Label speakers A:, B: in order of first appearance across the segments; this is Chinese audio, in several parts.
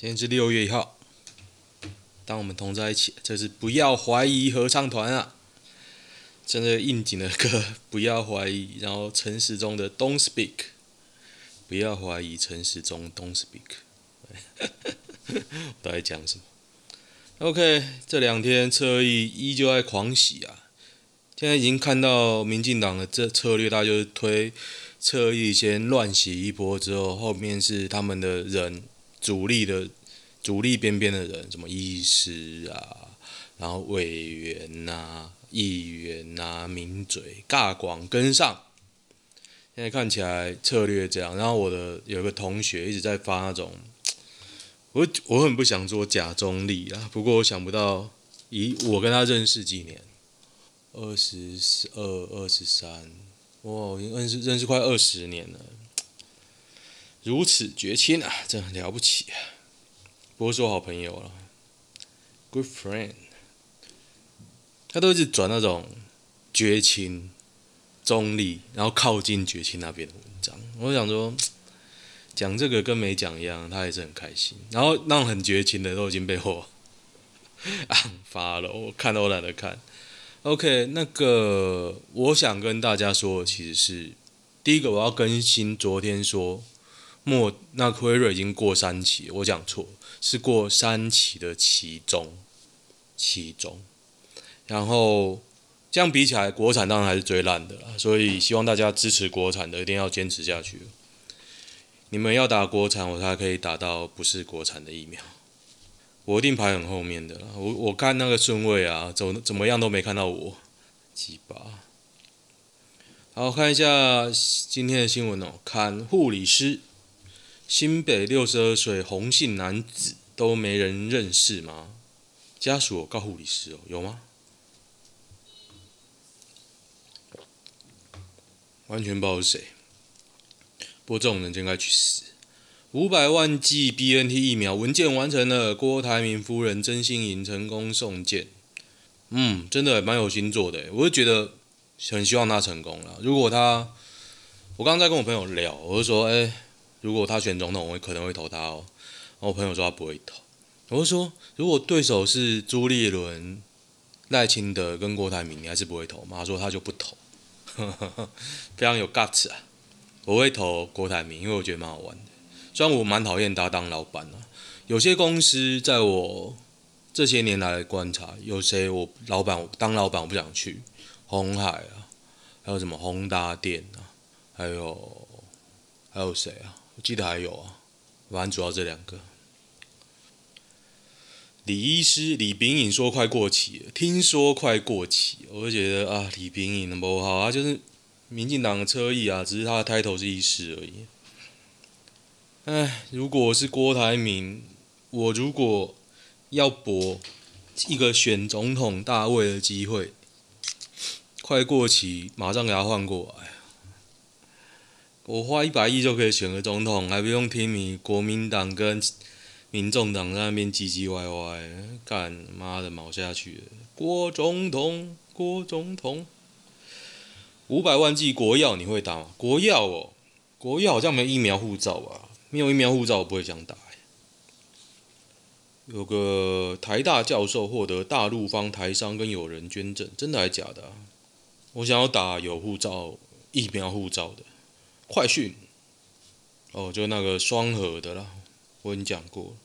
A: 今天是六月一号，当我们同在一起，这是不要怀疑合唱团啊，真的应景的歌，不要怀疑。然后陈时中的 Don't Speak，不要怀疑陈时中 Don't Speak，到底讲什么？OK，这两天侧翼依旧在狂喜啊，现在已经看到民进党的这策略，大就是推侧翼先乱洗一波之后，后面是他们的人。主力的主力边边的人，什么医师啊，然后委员呐、议员呐、啊、名嘴、尬广跟上。现在看起来策略这样，然后我的有一个同学一直在发那种，我我很不想做假中立啊，不过我想不到，以我跟他认识几年，二十二、二十三，哇，认识认识快二十年了。如此绝亲啊，真很了不起啊！不会说好朋友了，good friend。他都一直转那种绝亲、中立，然后靠近绝亲那边的文章。我想说，讲这个跟没讲一样，他还是很开心。然后那种很绝情的都已经被我 啊发了，我看都懒得看。OK，那个我想跟大家说其实是第一个，我要更新昨天说。莫那辉瑞已经过三期，我讲错，是过三期的其中，其中。然后这样比起来，国产当然还是最烂的啦，所以希望大家支持国产的，一定要坚持下去。你们要打国产，我才可以打到不是国产的疫苗。我一定排很后面的啦，我我看那个顺位啊，怎怎么样都没看到我，鸡巴。好，看一下今天的新闻哦，看护理师。新北六十二岁红姓男子都没人认识吗？家属告护理师哦，有吗？完全不知道是谁。不过这种人就应该去死。五百万剂 BNT 疫苗文件完成了，郭台铭夫人曾心莹成功送件。嗯，真的蛮有心做的，我就觉得很希望他成功了。如果他，我刚刚在跟我朋友聊，我就说，哎。如果他选总统，我可能会投他哦。我朋友说他不会投。我就说，如果对手是朱立伦、赖清德跟郭台铭，你还是不会投吗？他说他就不投，非常有 guts 啊。我会投郭台铭，因为我觉得蛮好玩的。虽然我蛮讨厌他当老板啊，有些公司在我这些年来观察，有谁我老板当老板我不想去，红海啊，还有什么宏达电啊，还有还有谁啊？我记得还有啊，反正主要这两个。李医师李炳颖说快过期了，听说快过期，我就觉得啊，李秉颖不好啊，就是民进党的车意啊，只是他的 title 是医师而已。哎，如果是郭台铭，我如果要搏一个选总统大位的机会，快过期，马上给他换过来。我花一百亿就可以选个总统，还不用听你国民党跟民众党在那边唧唧歪歪，干妈的毛下去！郭总统，郭总统，五百万剂国药你会打吗？国药哦，国药好像没疫苗护照吧？没有疫苗护照我不会想打。有个台大教授获得大陆方台商跟友人捐赠，真的还假的？我想要打有护照、疫苗护照的。快讯，哦，就那个双核的啦，我已经讲过，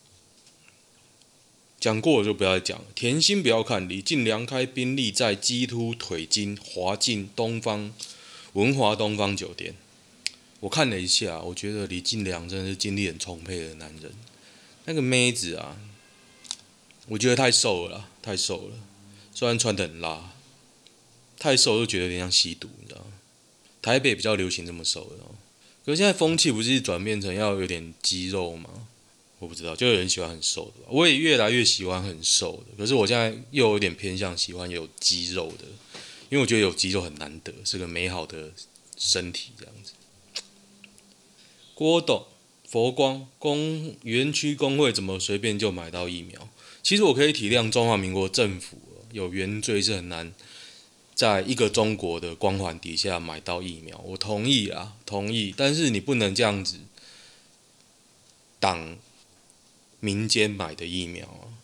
A: 讲过了就不要再讲。甜心不要看，李进良开宾利在基突腿筋滑进东方文华东方酒店，我看了一下，我觉得李进良真的是精力很充沛的男人。那个妹子啊，我觉得太瘦了，太瘦了，虽然穿得很辣。太瘦就觉得有点像吸毒，你知道吗？台北比较流行这么瘦的，可是现在风气不是转变成要有点肌肉吗？我不知道，就有人喜欢很瘦的吧。我也越来越喜欢很瘦的，可是我现在又有点偏向喜欢有肌肉的，因为我觉得有肌肉很难得，是个美好的身体这样子。郭董，佛光工园区工会怎么随便就买到疫苗？其实我可以体谅中华民国政府有原罪是很难。在一个中国的光环底下买到疫苗，我同意啊，同意。但是你不能这样子挡民间买的疫苗啊！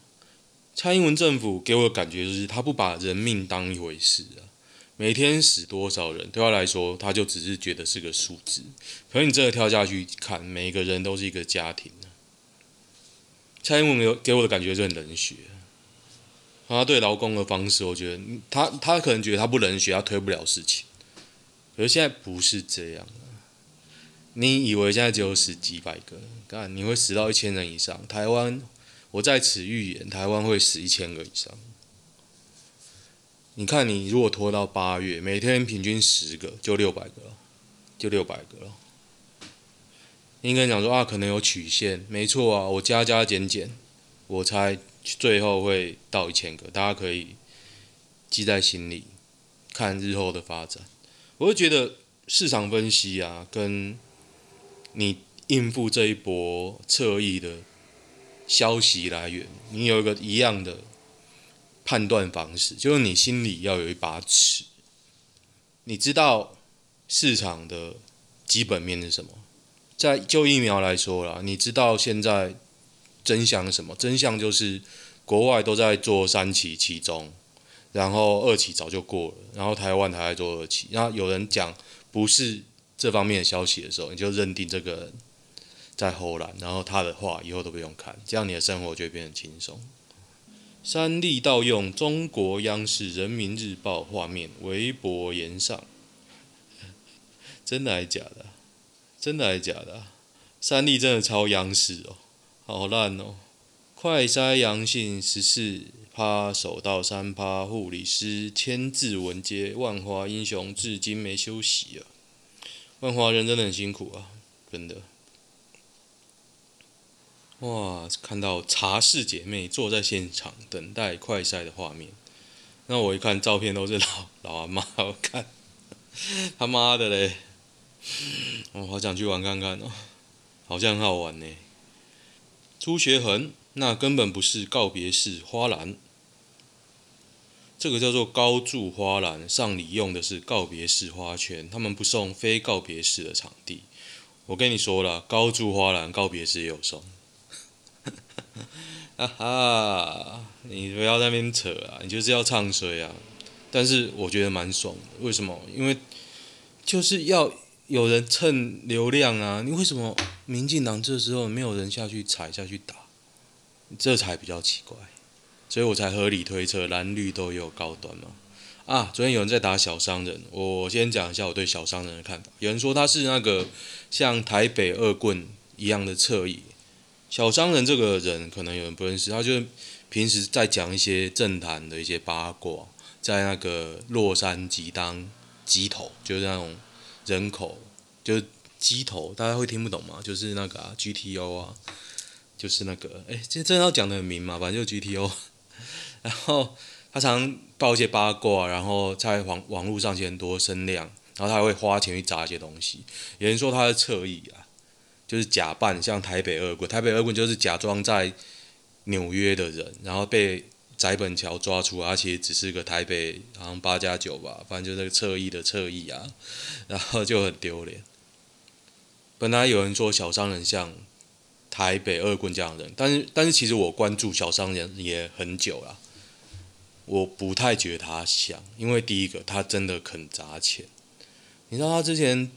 A: 蔡英文政府给我的感觉就是，他不把人命当一回事啊。每天死多少人，对他来说，他就只是觉得是个数字。可是你真的跳下去看，每个人都是一个家庭啊。蔡英文给给我的感觉就很冷血。他对劳工的方式，我觉得他他可能觉得他不冷血，他推不了事情。可是现在不是这样。你以为现在只有死几百个？干，你会死到一千人以上。台湾，我在此预言，台湾会死一千个以上。你看，你如果拖到八月，每天平均十个，就六百个了，就六百个了。应该讲说啊，可能有曲线，没错啊，我加加减减，我猜。最后会到一千个，大家可以记在心里，看日后的发展。我会觉得市场分析啊，跟你应付这一波侧翼的消息来源，你有一个一样的判断方式，就是你心里要有一把尺，你知道市场的基本面是什么。在就疫苗来说啦，你知道现在。真相是什么？真相就是国外都在做三期、期中，然后二期早就过了，然后台湾还在做二期。然后有人讲不是这方面的消息的时候，你就认定这个人在偷懒，然后他的话以后都不用看，这样你的生活就会变得轻松。三立盗用中国央视人民日报画面，微博言上，真的还是假的？真的还是假的？三立真的超央视哦。好烂哦！快筛阳性十四趴，守到三趴，护理师千字文接，万华英雄至今没休息啊！万华人真的很辛苦啊，真的。哇，看到茶室姐妹坐在现场等待快筛的画面，那我一看照片都是老 老阿妈，我看 他妈的嘞！我好想去玩看看哦，好像很好玩呢。朱学恒，那根本不是告别式花篮，这个叫做高柱花篮，上礼用的是告别式花圈，他们不送非告别式的场地。我跟你说了，高柱花篮告别式也有送，哈哈，你不要在那边扯啊，你就是要唱衰啊。但是我觉得蛮爽的，为什么？因为就是要。有人蹭流量啊！你为什么民进党这时候没有人下去踩下去打？这才比较奇怪，所以我才合理推测蓝绿都有高端嘛。啊，昨天有人在打小商人，我先讲一下我对小商人的看法。有人说他是那个像台北恶棍一样的侧翼。小商人这个人可能有人不认识，他就平时在讲一些政坛的一些八卦，在那个洛杉矶当鸡头，就是那种。人口就是鸡头，大家会听不懂吗？就是那个啊，GTO 啊，就是那个，哎、欸，这要讲得很明嘛，反正就 GTO。然后他常报一些八卦，然后在网网络上很多声量，然后他还会花钱去砸一些东西。有人说他是侧翼啊，就是假扮像台北恶棍，台北恶棍就是假装在纽约的人，然后被。翟本桥抓出，而且只是个台北，好像八加九吧，反正就是个侧翼的侧翼啊，然后就很丢脸。本来有人说小商人像台北恶棍这样的人，但是但是其实我关注小商人也很久了，我不太觉得他像，因为第一个他真的肯砸钱，你知道他之前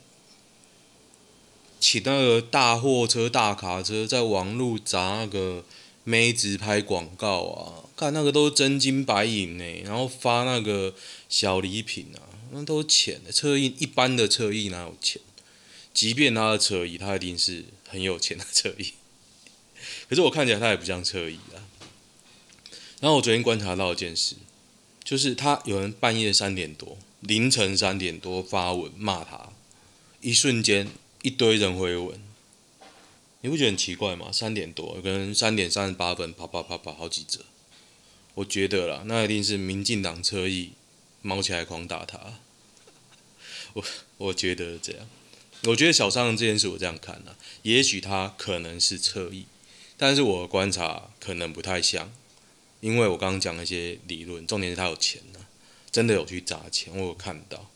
A: 骑那个大货车、大卡车在网路砸那个妹子拍广告啊。看那个都是真金白银呢，然后发那个小礼品啊，那都是钱的。侧翼一般的侧翼哪有钱？即便他的侧翼，他一定是很有钱的侧翼。可是我看起来他也不像侧翼啊。然后我昨天观察到一件事，就是他有人半夜三点多、凌晨三点多发文骂他，一瞬间一堆人回文，你不觉得很奇怪吗？三点多，可能三点三十八分，啪啪啪啪好几折。我觉得啦，那一定是民进党侧翼猫起来狂打他。我我觉得这样，我觉得小商人这件事我这样看啊，也许他可能是侧翼，但是我观察可能不太像。因为我刚刚讲那些理论，重点是他有钱呢、真的有去砸钱，我有看到。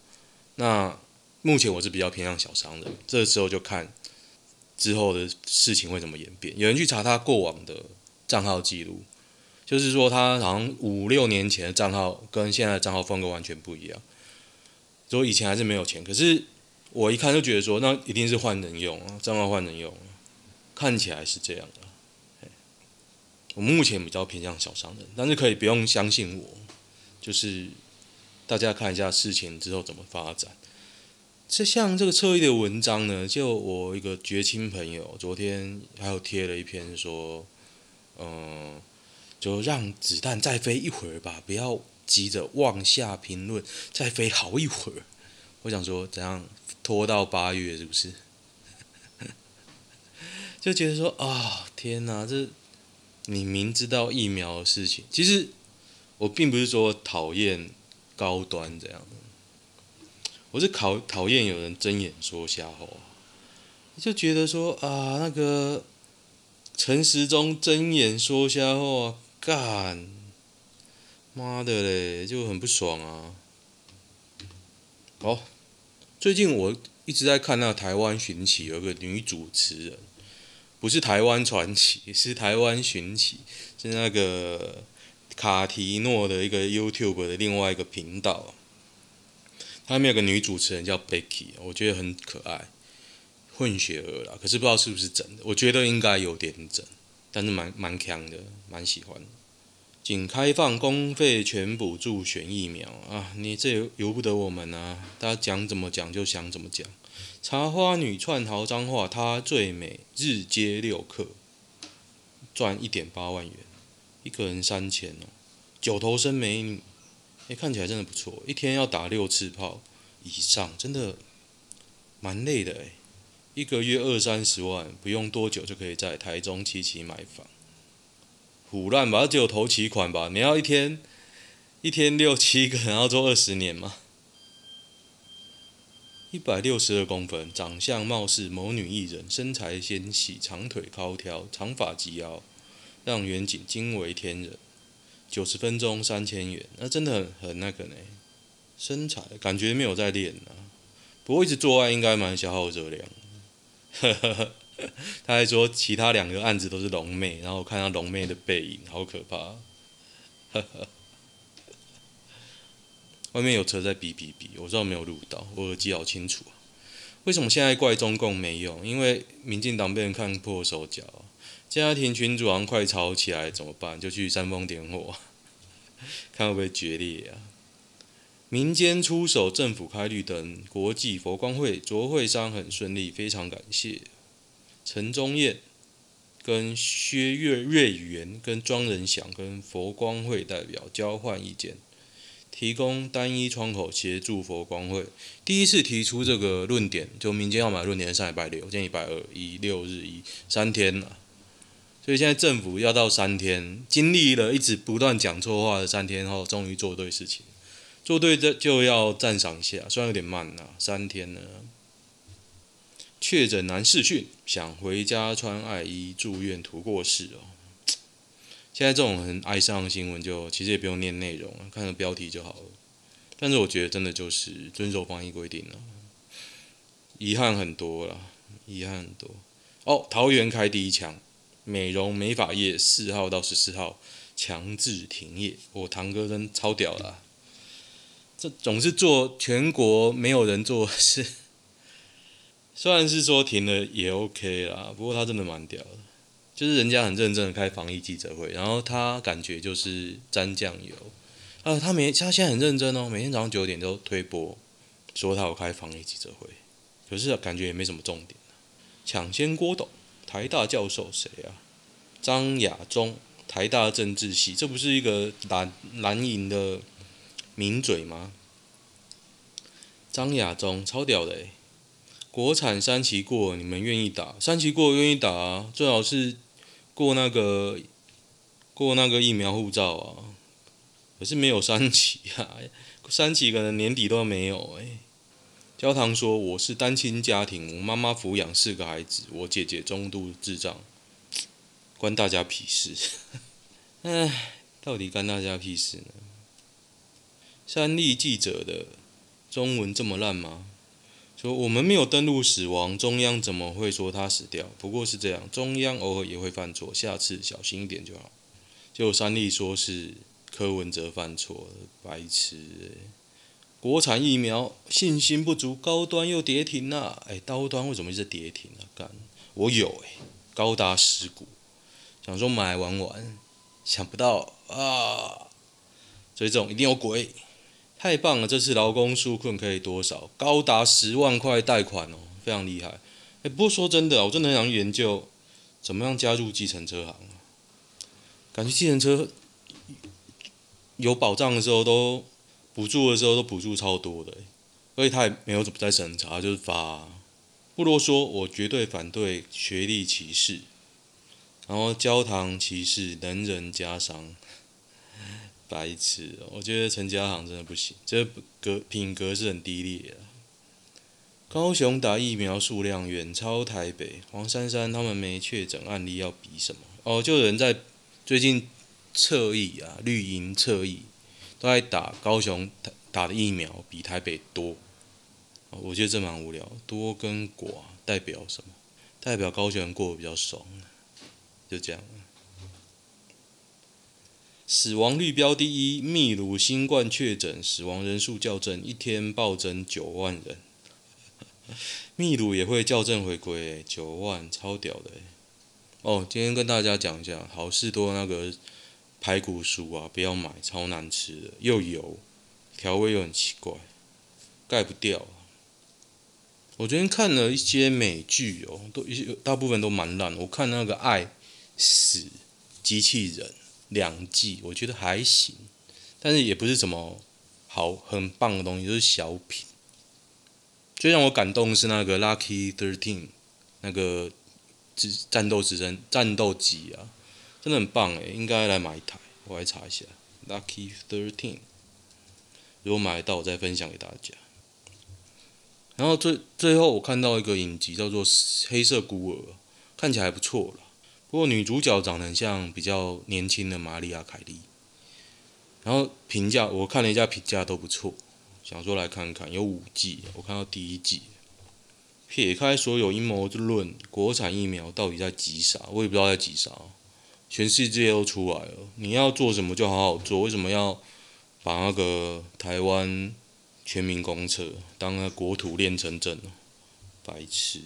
A: 那目前我是比较偏向小商人，这时候就看之后的事情会怎么演变。有人去查他过往的账号记录，就是说他好像五六年前的账号跟现在的账号风格完全不一样。说以前还是没有钱，可是我一看就觉得说，那一定是换人用啊，账号换人用，看起来是这样的。我目前比较偏向小商人，但是可以不用相信我，就是大家看一下事情之后怎么发展。这像这个侧翼的文章呢，就我一个绝亲朋友昨天还有贴了一篇说，嗯，就让子弹再飞一会儿吧，不要急着妄下评论，再飞好一会儿。我想说，怎样拖到八月是不是？就觉得说啊、天哪，这。你明知道疫苗的事情，其实我并不是说讨厌高端这样的，我是讨讨厌有人睁眼说瞎话，就觉得说啊，那个陈时中睁眼说瞎话，干，妈的嘞，就很不爽啊。好，最近我一直在看那《台湾寻奇》，有个女主持人。不是台湾传奇，是台湾寻奇，是那个卡提诺的一个 YouTube 的另外一个频道。他们有个女主持人叫 Becky，我觉得很可爱，混血儿啦，可是不知道是不是真的。我觉得应该有点真，但是蛮蛮强的，蛮喜欢。仅开放公费全补助选疫苗啊，你这由不得我们啊！大家讲怎么讲就想怎么讲。茶花女串桃脏话，她最美，日接六客，赚一点八万元，一个人三千哦。九头身美女，哎，看起来真的不错，一天要打六次炮以上，真的蛮累的哎。一个月二三十万，不用多久就可以在台中七期买房。唬烂吧，只有头期款吧？你要一天一天六七个，然后做二十年吗？一百六十二公分，长相貌似某女艺人，身材纤细，长腿高挑，长发及腰，让远景惊为天人。九十分钟三千元，那真的很很那个呢。身材感觉没有在练啊，不过一直做爱应该蛮消耗热量。他还说其他两个案子都是龙妹，然后看到龙妹的背影，好可怕。呵呵。外面有车在哔哔哔，我知道没有录到，我耳机好清楚。为什么现在怪中共没用？因为民进党被人看破手脚，家庭群组好像快吵起来怎么办？就去煽风点火，看会不会决裂啊？民间出手，政府开绿灯，国际佛光会卓会商很顺利，非常感谢。陈宗彦跟薛岳瑞元跟庄仁祥跟佛光会代表交换意见。提供单一窗口协助佛光会，第一次提出这个论点，就民间要买论点上礼拜六，今天礼拜二，一六日一三天了，所以现在政府要到三天，经历了一直不断讲错话的三天后，终于做对事情，做对这就要赞赏一下，虽然有点慢呐，三天了。确诊男视讯，想回家穿爱衣，住院图过世哦。现在这种很哀伤的新闻，就其实也不用念内容了，看个标题就好了。但是我觉得真的就是遵守防疫规定了，遗憾很多了，遗憾很多。哦，桃园开第一枪，美容美发业四号到十四号强制停业。我堂哥真超屌啦，这总是做全国没有人做的事，虽然是说停了也 OK 啦，不过他真的蛮屌的。就是人家很认真的开防疫记者会，然后他感觉就是沾酱油，啊，他每他现在很认真哦，每天早上九点都推播，说他有开防疫记者会，可是感觉也没什么重点。抢先郭董，台大教授谁啊？张亚中，台大政治系，这不是一个蓝蓝营的名嘴吗？张亚中超屌的，国产三期过，你们愿意打？三期过愿意打啊，最好是过那个过那个疫苗护照啊。可是没有三期啊，三期可能年底都没有诶。焦糖说：“我是单亲家庭，我妈妈抚养四个孩子，我姐姐中度智障，关大家屁事。唉，到底关大家屁事呢？”三立记者的中文这么烂吗？说我们没有登录死亡，中央怎么会说他死掉？不过是这样，中央偶尔也会犯错，下次小心一点就好。就三立说是柯文哲犯错，白痴欸。国产疫苗信心不足，高端又跌停了，啊。哎，高端为什么一直跌停啊？干，我有哎，高达十股，想说买玩玩，想不到啊！所以这种一定有鬼，太棒了！这次劳工纾困可以多少？高达十万块贷款哦，非常厉害。哎，不过说真的，我真的很想研究怎么样加入计程车行。感觉计程车有保障的时候都。补助的时候都补助超多的，所以他也没有怎么在审查，就是发。不啰嗦，我绝对反对学历歧视，然后焦糖歧视，能人家商，白痴。我觉得陈嘉航真的不行，这格品格是很低劣的。高雄打疫苗数量远超台北，黄珊珊他们没确诊案例要比什么？哦，就有人在最近侧翼啊，绿营侧翼。都在打高雄打的疫苗比台北多，我觉得这蛮无聊。多跟寡代表什么？代表高雄人过得比较爽，就这样。死亡率标第一，秘鲁新冠确诊死亡人数校正，一天暴增九万人。秘鲁也会校正回归，九万超屌的。哦，今天跟大家讲一下好事多那个。排骨酥啊，不要买，超难吃的，又油，调味又很奇怪，盖不掉。我昨天看了一些美剧哦，都一些大部分都蛮烂。我看那个《爱死机器人》两季，我觉得还行，但是也不是什么好很棒的东西，就是小品。最让我感动是那个《Lucky Thirteen》那个战战斗直升战斗机啊。真的很棒诶，应该来买一台，我来查一下。Lucky Thirteen，如果买得到，我再分享给大家。然后最最后，我看到一个影集叫做《黑色孤儿》，看起来还不错了。不过女主角长得很像比较年轻的玛丽亚·凯莉。然后评价，我看了一下评价都不错，想说来看看。有五季，我看到第一季。撇开所有阴谋之论，国产疫苗到底在急啥？我也不知道在急啥。全世界都出来了，你要做什么就好好做，为什么要把那个台湾全民公厕当那国土练成阵？白痴！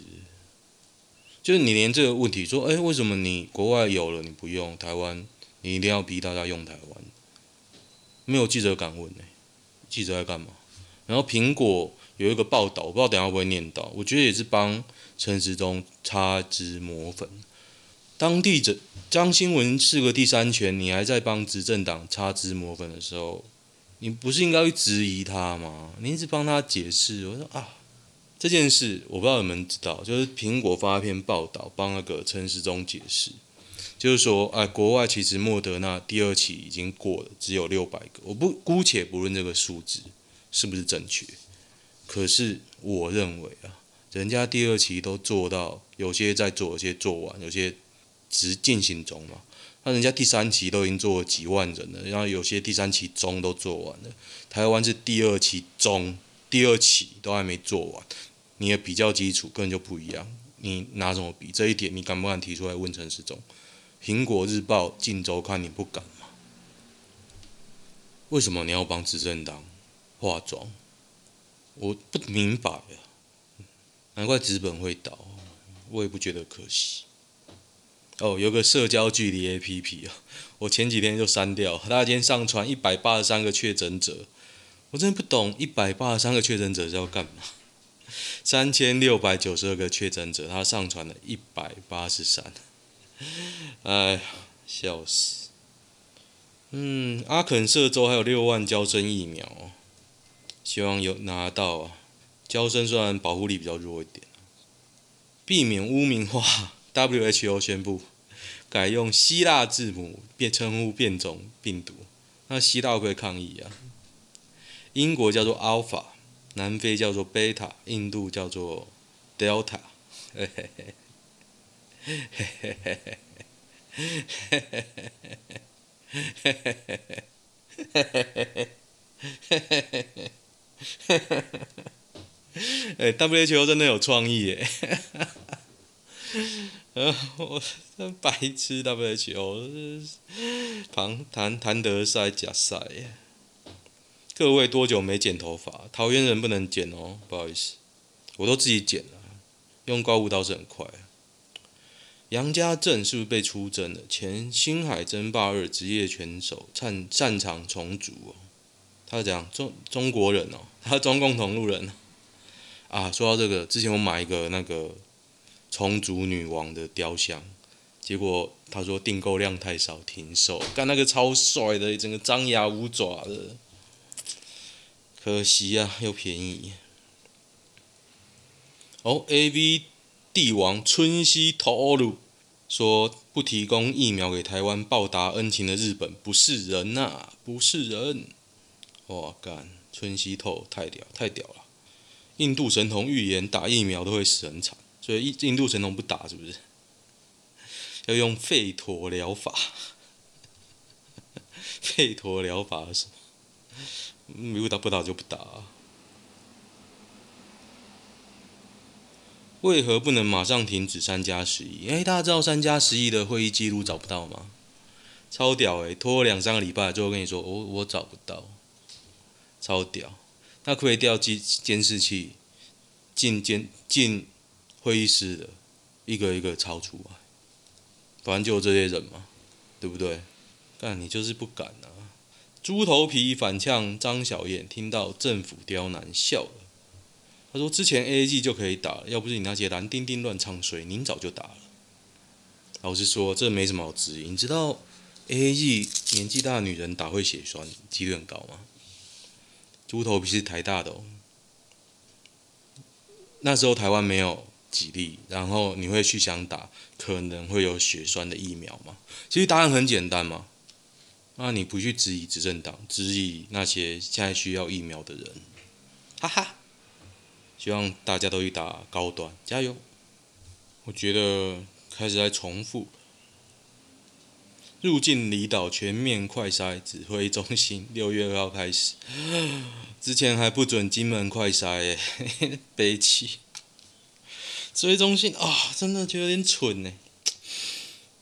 A: 就是你连这个问题说，哎、为什么你国外有了你不用，台湾你一定要逼大家用台湾？没有记者敢问呢、记者在干嘛？然后苹果有一个报道，我不知道等下会不会念到，我觉得也是帮陈时中擦脂抹粉。当记者张新闻是个第三权，你还在帮执政党擦脂抹粉的时候，你不是应该去质疑他吗？你一直帮他解释。我说啊，这件事我不知道你们知道，就是苹果发一篇报道帮那个陈时中解释，就是说，哎，国外其实莫德纳第二期已经过了，只有六百个。我不姑且不论这个数字是不是正确，可是我认为啊，人家第二期都做到，有些在做，有些做完，有些。只进行中嘛，那人家第三期都已经做了几万人了，然后有些第三期中都做完了，台湾是第二期中，第二期都还没做完，你的比较基础根本就不一样，你拿什么比？这一点你敢不敢提出来问陈时中？苹果日报、镜周刊你不敢吗？为什么你要帮执政党化妆？我不明白啊，难怪资本会倒，我也不觉得可惜。哦，有个社交距离 APP 啊，我前几天就删掉。他今天上传一百八十三个确诊者，我真的不懂一百八十三个确诊者是要干嘛？三千六百九十二个确诊者，他上传了一百八十三，哎，笑死！嗯，阿肯色州还有六万娇生疫苗，希望有拿到啊。娇生虽然保护力比较弱一点，避免污名化，WHO 宣布改用希腊字母变称呼变种病毒。那希腊会抗议啊？英国叫做 Alpha，南非叫做 Beta，印度叫做 Delta。嘿嘿嘿，嘿嘿嘿嘿嘿，嘿嘿嘿嘿，嘿嘿嘿嘿，嘿嘿嘿嘿，嘿嘿嘿。哎，WHO 真的有创意耶！呃，我真白痴，WHO 旁谭谭德塞假赛耶！各位多久没剪头发？桃园人不能剪哦，不好意思，我都自己剪了，用刮胡刀是很快。杨家正是不是被出征了？前星海争霸二职业拳手，擅擅长虫族哦。他是讲中中国人哦，他中共同路人。啊，说到这个，之前我买一个那个虫族女王的雕像，结果他说订购量太少，停售。干那个超帅的，整个张牙舞爪的，可惜啊，又便宜。哦，AV 帝王春熙透露说，不提供疫苗给台湾报答恩情的日本不是人呐、啊，不是人。哇，干春熙透太屌，太屌了。印度神童预言打疫苗都会死很惨，所以印印度神童不打是不是？要用吠陀疗法？吠陀疗法是什么？不打不打就不打。为何不能马上停止三加十一？哎，大家知道三加十一的会议记录找不到吗？超屌诶、拖两三个礼拜，最后跟你说，我我找不到，超屌。那可以调监监视器进监进会议室的，一个一个抄出来，反正就这些人嘛，对不对？但你就是不敢啊！猪头皮反呛张小燕，听到政府刁难笑了。他说：“之前 AAG 就可以打了，要不是你那些蓝丁丁乱唱衰，您早就打了。”老实说，这没什么好质疑。你知道 AAG 年纪大的女人打会血栓，几率很高吗？猪头皮是台大的哦，那时候台湾没有几例，然后你会去想打可能会有血栓的疫苗吗？其实答案很简单嘛，那你不去质疑执政党，质疑那些现在需要疫苗的人，哈哈，希望大家都去打高端，加油！我觉得开始在重复。入境离岛全面快筛指挥中心六月二号开始，之前还不准金门快筛耶，悲戚。指挥中心啊、真的觉得有点蠢呢。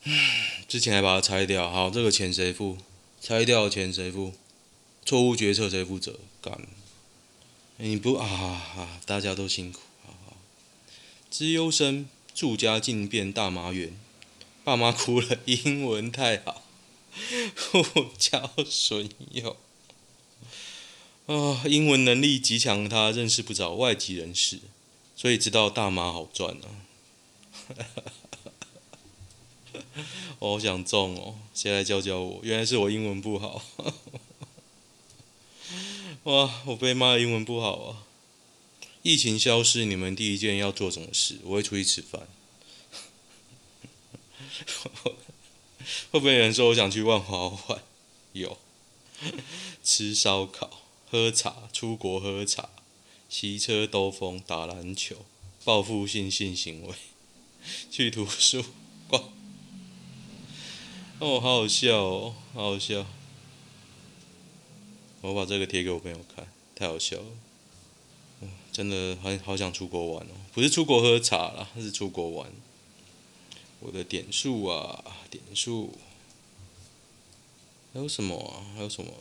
A: 之前还把它拆掉，好，这个钱谁付？拆掉钱谁付？错误决策谁负责？干？你不啊，啊？大家都辛苦。好好。资优生住家竟变大麻园。爸妈哭了，英文太好，互交损友。啊，英文能力极强，他认识不少外籍人士，所以知道大麻好赚啊。我好想中哦，谁来教教我？原来是我英文不好。哇，我被骂英文不好啊！疫情消失，你们第一件要做什么事？我会出去吃饭。会不会有人说我想去万华玩？有，吃烧烤、喝茶、出国喝茶、骑车兜风、打篮球、报复性性行为、去图书。哦，好好笑哦，好好笑。我把这个贴给我朋友看，太好笑了。真的很好想出国玩哦，不是出国喝茶啦，是出国玩。我的点数啊，点数，还有什么啊？还有什么？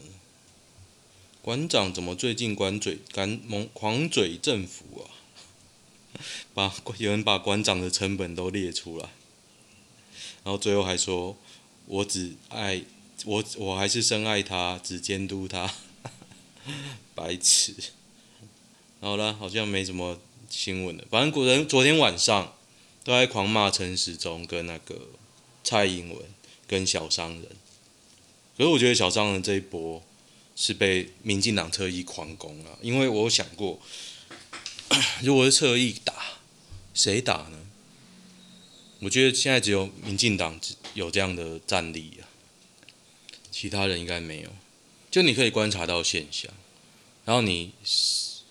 A: 馆长怎么最近管嘴敢猛狂嘴政府啊？把有人把馆长的成本都列出来，然后最后还说：“我只爱我，我还是深爱他，只监督他。”白痴。好了，好像没什么新闻了。反正古人昨天晚上。都在狂骂陈时中跟那个蔡英文跟小商人，可是我觉得小商人这一波是被民进党特意狂攻了，因为我想过，如果是特意打，谁打呢？我觉得现在只有民进党有这样的战力啊，其他人应该没有。就你可以观察到现象，然后你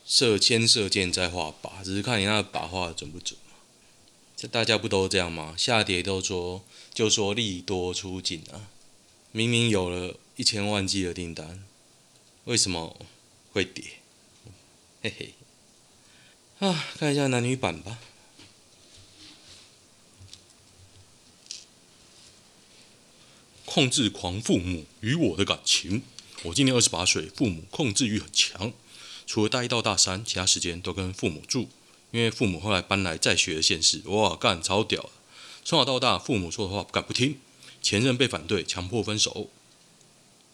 A: 射先射箭再画靶，只是看你那个靶画的准不准。这大家不都这样吗？下跌都说就说利多出尽啊，明明有了一千万计的订单，为什么会跌？嘿嘿，啊，看一下男女版吧。控制狂父母与我的感情。我今年二十八岁，父母控制欲很强，除了大一到大三，其他时间都跟父母住。因为父母后来搬来在学的县市，哇，干超屌！从小到大，父母说的话不敢不听。前任被反对，强迫分手，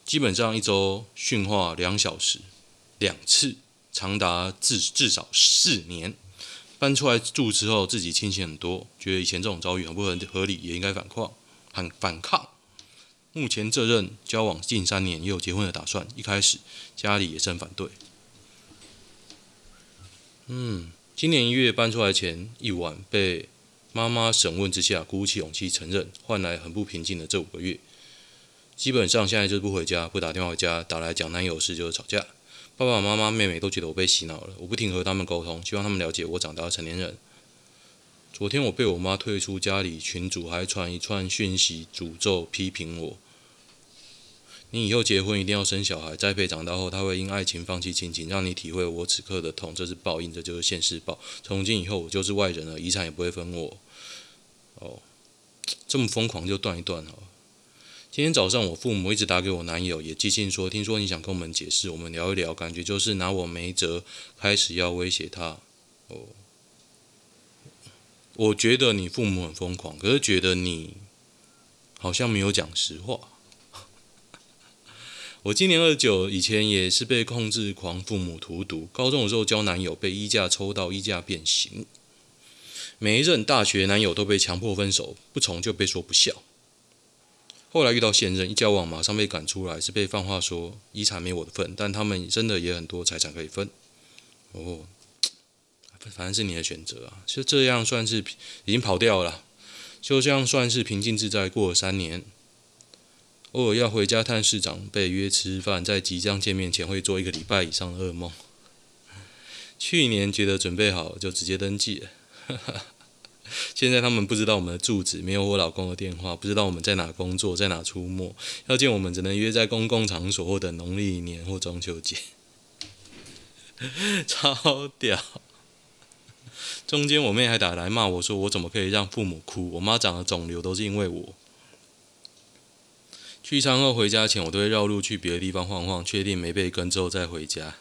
A: 基本上一周训话两小时，两次，长达至至少四年。搬出来住之后，自己清醒很多，觉得以前这种遭遇很不合合理，也应该反抗，很反抗。目前这任交往近三年，也有结婚的打算。一开始家里也是很反对。嗯，今年一月搬出来前一晚，被妈妈审问之下，鼓起勇气承认，换来很不平静的这五个月。基本上现在就是不回家，不打电话回家，打来讲男友事就是吵架。爸爸妈妈、妹妹都觉得我被洗脑了，我不停和他们沟通，希望他们了解我长大的成年人。昨天我被我妈退出家里群组，还传一串讯息诅咒批评我。你以后结婚一定要生小孩，栽培长大后他会因爱情放弃亲情，让你体会我此刻的痛，这是报应，这就是现世报。从今以后我就是外人了，遗产也不会分我。哦，这么疯狂就断一断哦。今天早上我父母一直打给我男友，也寄信说，听说你想跟我们解释，我们聊一聊，感觉就是拿我没辙，开始要威胁他。哦，我觉得你父母很疯狂，可是觉得你好像没有讲实话。我今年二十九，以前也是被控制狂父母荼毒。高中的时候交男友，被衣架抽到衣架变形。每一任大学男友都被强迫分手，不从就被说不孝。后来遇到现任，一交往马上被赶出来，是被放话说遗产没我的份，但他们真的也很多财产可以分。哦，反正是你的选择啊，就这样算是已经跑掉了，就这样算是平静自在过了三年。偶尔要回家探视长辈，约吃饭，在即将见面前会做一个礼拜以上的噩梦。去年觉得准备好就直接登记了，现在他们不知道我们的住址，没有我老公的电话，不知道我们在哪工作，在哪出没，要见我们只能约在公共场所或等农历年或中秋节，超屌！中间我妹还打来骂我说，我怎么可以让父母哭？我妈长了肿瘤都是因为我。聚餐后回家前，我都会绕路去别的地方晃晃，确定没被跟之后再回家，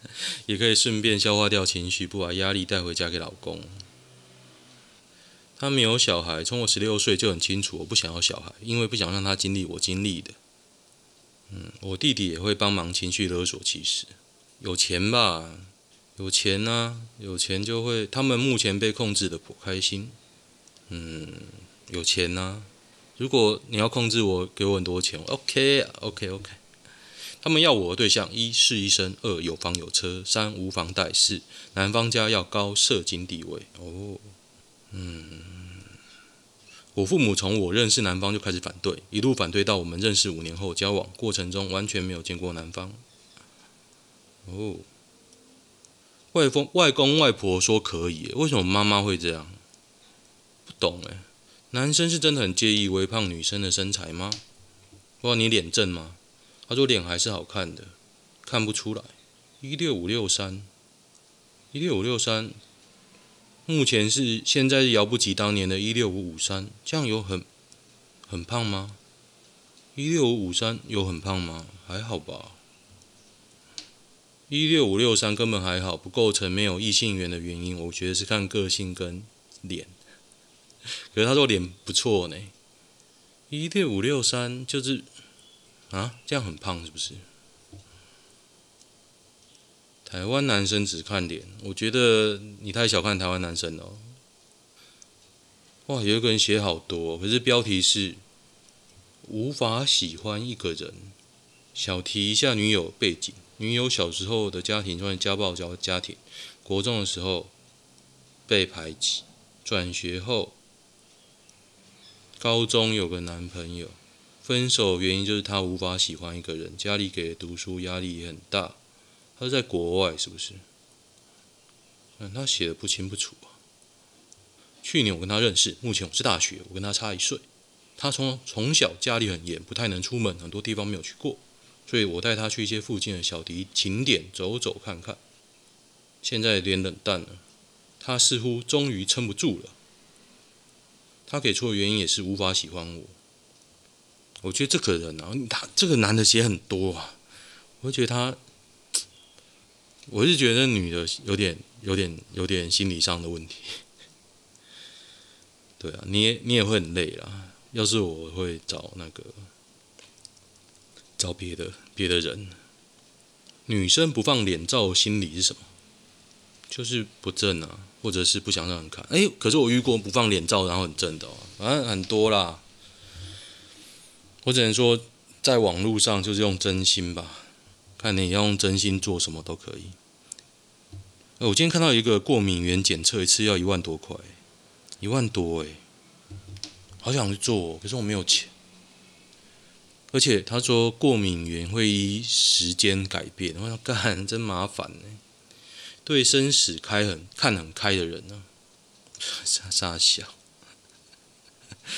A: 也可以顺便消化掉情绪，不把压力带回家给老公。他没有小孩，从我十六岁就很清楚，我不想要小孩，因为不想让他经历我经历的。嗯，我弟弟也会帮忙情绪勒索，其实有钱吧，有钱啊，有钱就会。他们目前被控制的不开心。嗯，有钱啊。如果你要控制我，给我很多钱，OK，OK，OK。他们要我的对象：一是医生，二有房有车，三无房贷，四男方家要高社经地位。哦，嗯，我父母从我认识男方就开始反对，一路反对到我们认识五年后交往过程中，完全没有见过男方。哦，外公外公外婆说可以，为什么妈妈会这样？不懂哎。男生是真的很介意微胖女生的身材吗？我问你脸正吗？他说脸还是好看的，看不出来。一六五六三，一六五六三，目前是现在是遥不及当年的一六五五三，这样有很很胖吗？一六五五三有很胖吗？还好吧。一六五六三根本还好，不构成没有异性缘的原因。我觉得是看个性跟脸。可是他说脸不错呢，一六五六三就是啊，这样很胖是不是？台湾男生只看脸，我觉得你太小看台湾男生了。哇，有一个人写好多，可是标题是无法喜欢一个人。小提一下女友背景：女友小时候的家庭算家暴家家庭，国中的时候被排挤，转学后高中有个男朋友，分手原因就是他无法喜欢一个人，家里给的读书压力也很大。他在国外是不是？嗯，他写的不清不楚啊。去年我跟他认识，目前我是大学，我跟他差一岁。他从从小家里很严，不太能出门，很多地方没有去过，所以我带他去一些附近的小迪景点走走看看。现在有点冷淡了，他似乎终于撑不住了。他给出的原因也是无法喜欢我。我觉得这个人啊，他这个男的写很多啊，我觉得他，我是觉得女的有点、有点、有点心理上的问题。对啊，你也你也会很累啦。要是我会找那个找别的别的人。女生不放脸照心理是什么？就是不正啊，或者是不想让人看。哎，可是我遇过不放脸照然后很正的哦，反正很多啦。我只能说，在网络上就是用真心吧，看你要用真心做什么都可以。我今天看到一个过敏原检测一次要一万多块，一万多诶。好想去做，可是我没有钱。而且他说过敏原会依时间改变，我想干真麻烦呢。对生死开很看很开的人呢、傻傻笑。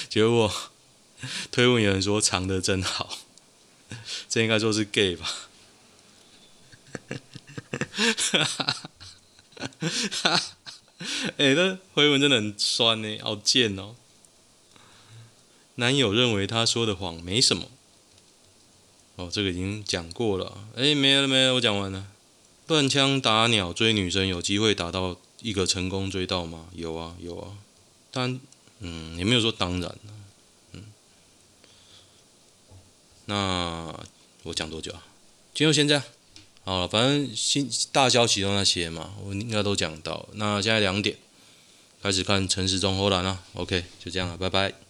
A: 结果推文有人说藏的真好，这应该说是 gay 吧？哈哈哈哈哈！哎，那回文真的很酸呢，好贱哦。男友认为他说的谎没什么。哦，这个已经讲过了。哎，没了没了，我讲完了。断枪打鸟追女生，有机会打到一个成功追到吗？有啊有啊，但嗯也没有说当然。嗯，那我讲多久啊？今天就先这样。好了，反正新大消息都那些嘛，我应该都讲到。那现在两点开始看陈时中后来了。OK，就这样了，拜拜。